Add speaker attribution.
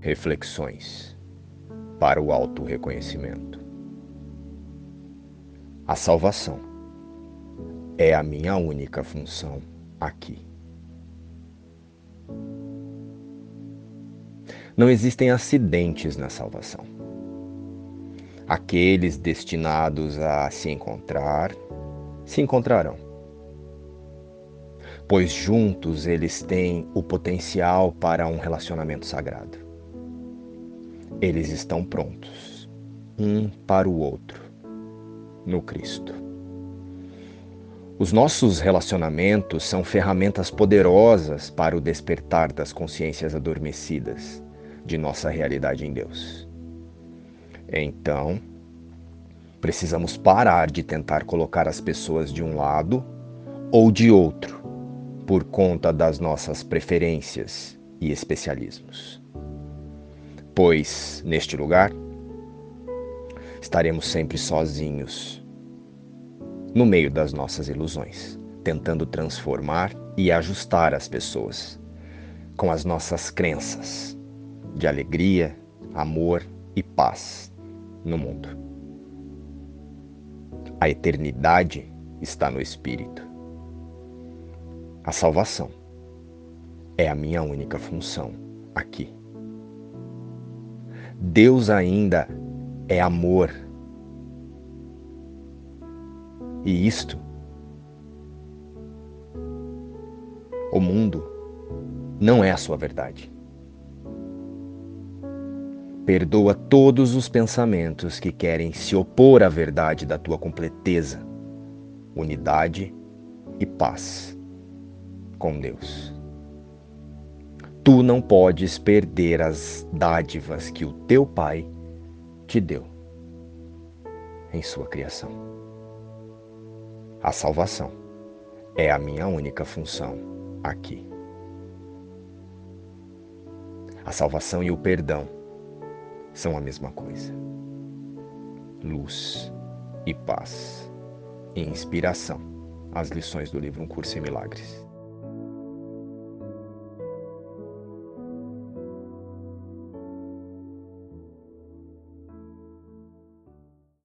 Speaker 1: Reflexões para o auto-reconhecimento. A salvação é a minha única função aqui. Não existem acidentes na salvação. Aqueles destinados a se encontrar, se encontrarão. Pois juntos eles têm o potencial para um relacionamento sagrado. Eles estão prontos, um para o outro, no Cristo. Os nossos relacionamentos são ferramentas poderosas para o despertar das consciências adormecidas de nossa realidade em Deus. Então, precisamos parar de tentar colocar as pessoas de um lado ou de outro por conta das nossas preferências e especialismos. Pois, neste lugar, estaremos sempre sozinhos, no meio das nossas ilusões, tentando transformar e ajustar as pessoas com as nossas crenças de alegria, amor e paz no mundo. A eternidade está no Espírito. A salvação é a minha única função aqui. Deus ainda é amor. E isto, o mundo, não é a sua verdade. Perdoa todos os pensamentos que querem se opor à verdade da tua completeza, unidade e paz com Deus. Tu não podes perder as dádivas que o teu Pai te deu em sua criação. A salvação é a minha única função aqui. A salvação e o perdão são a mesma coisa. Luz e paz e inspiração. As lições do livro Um Curso em Milagres.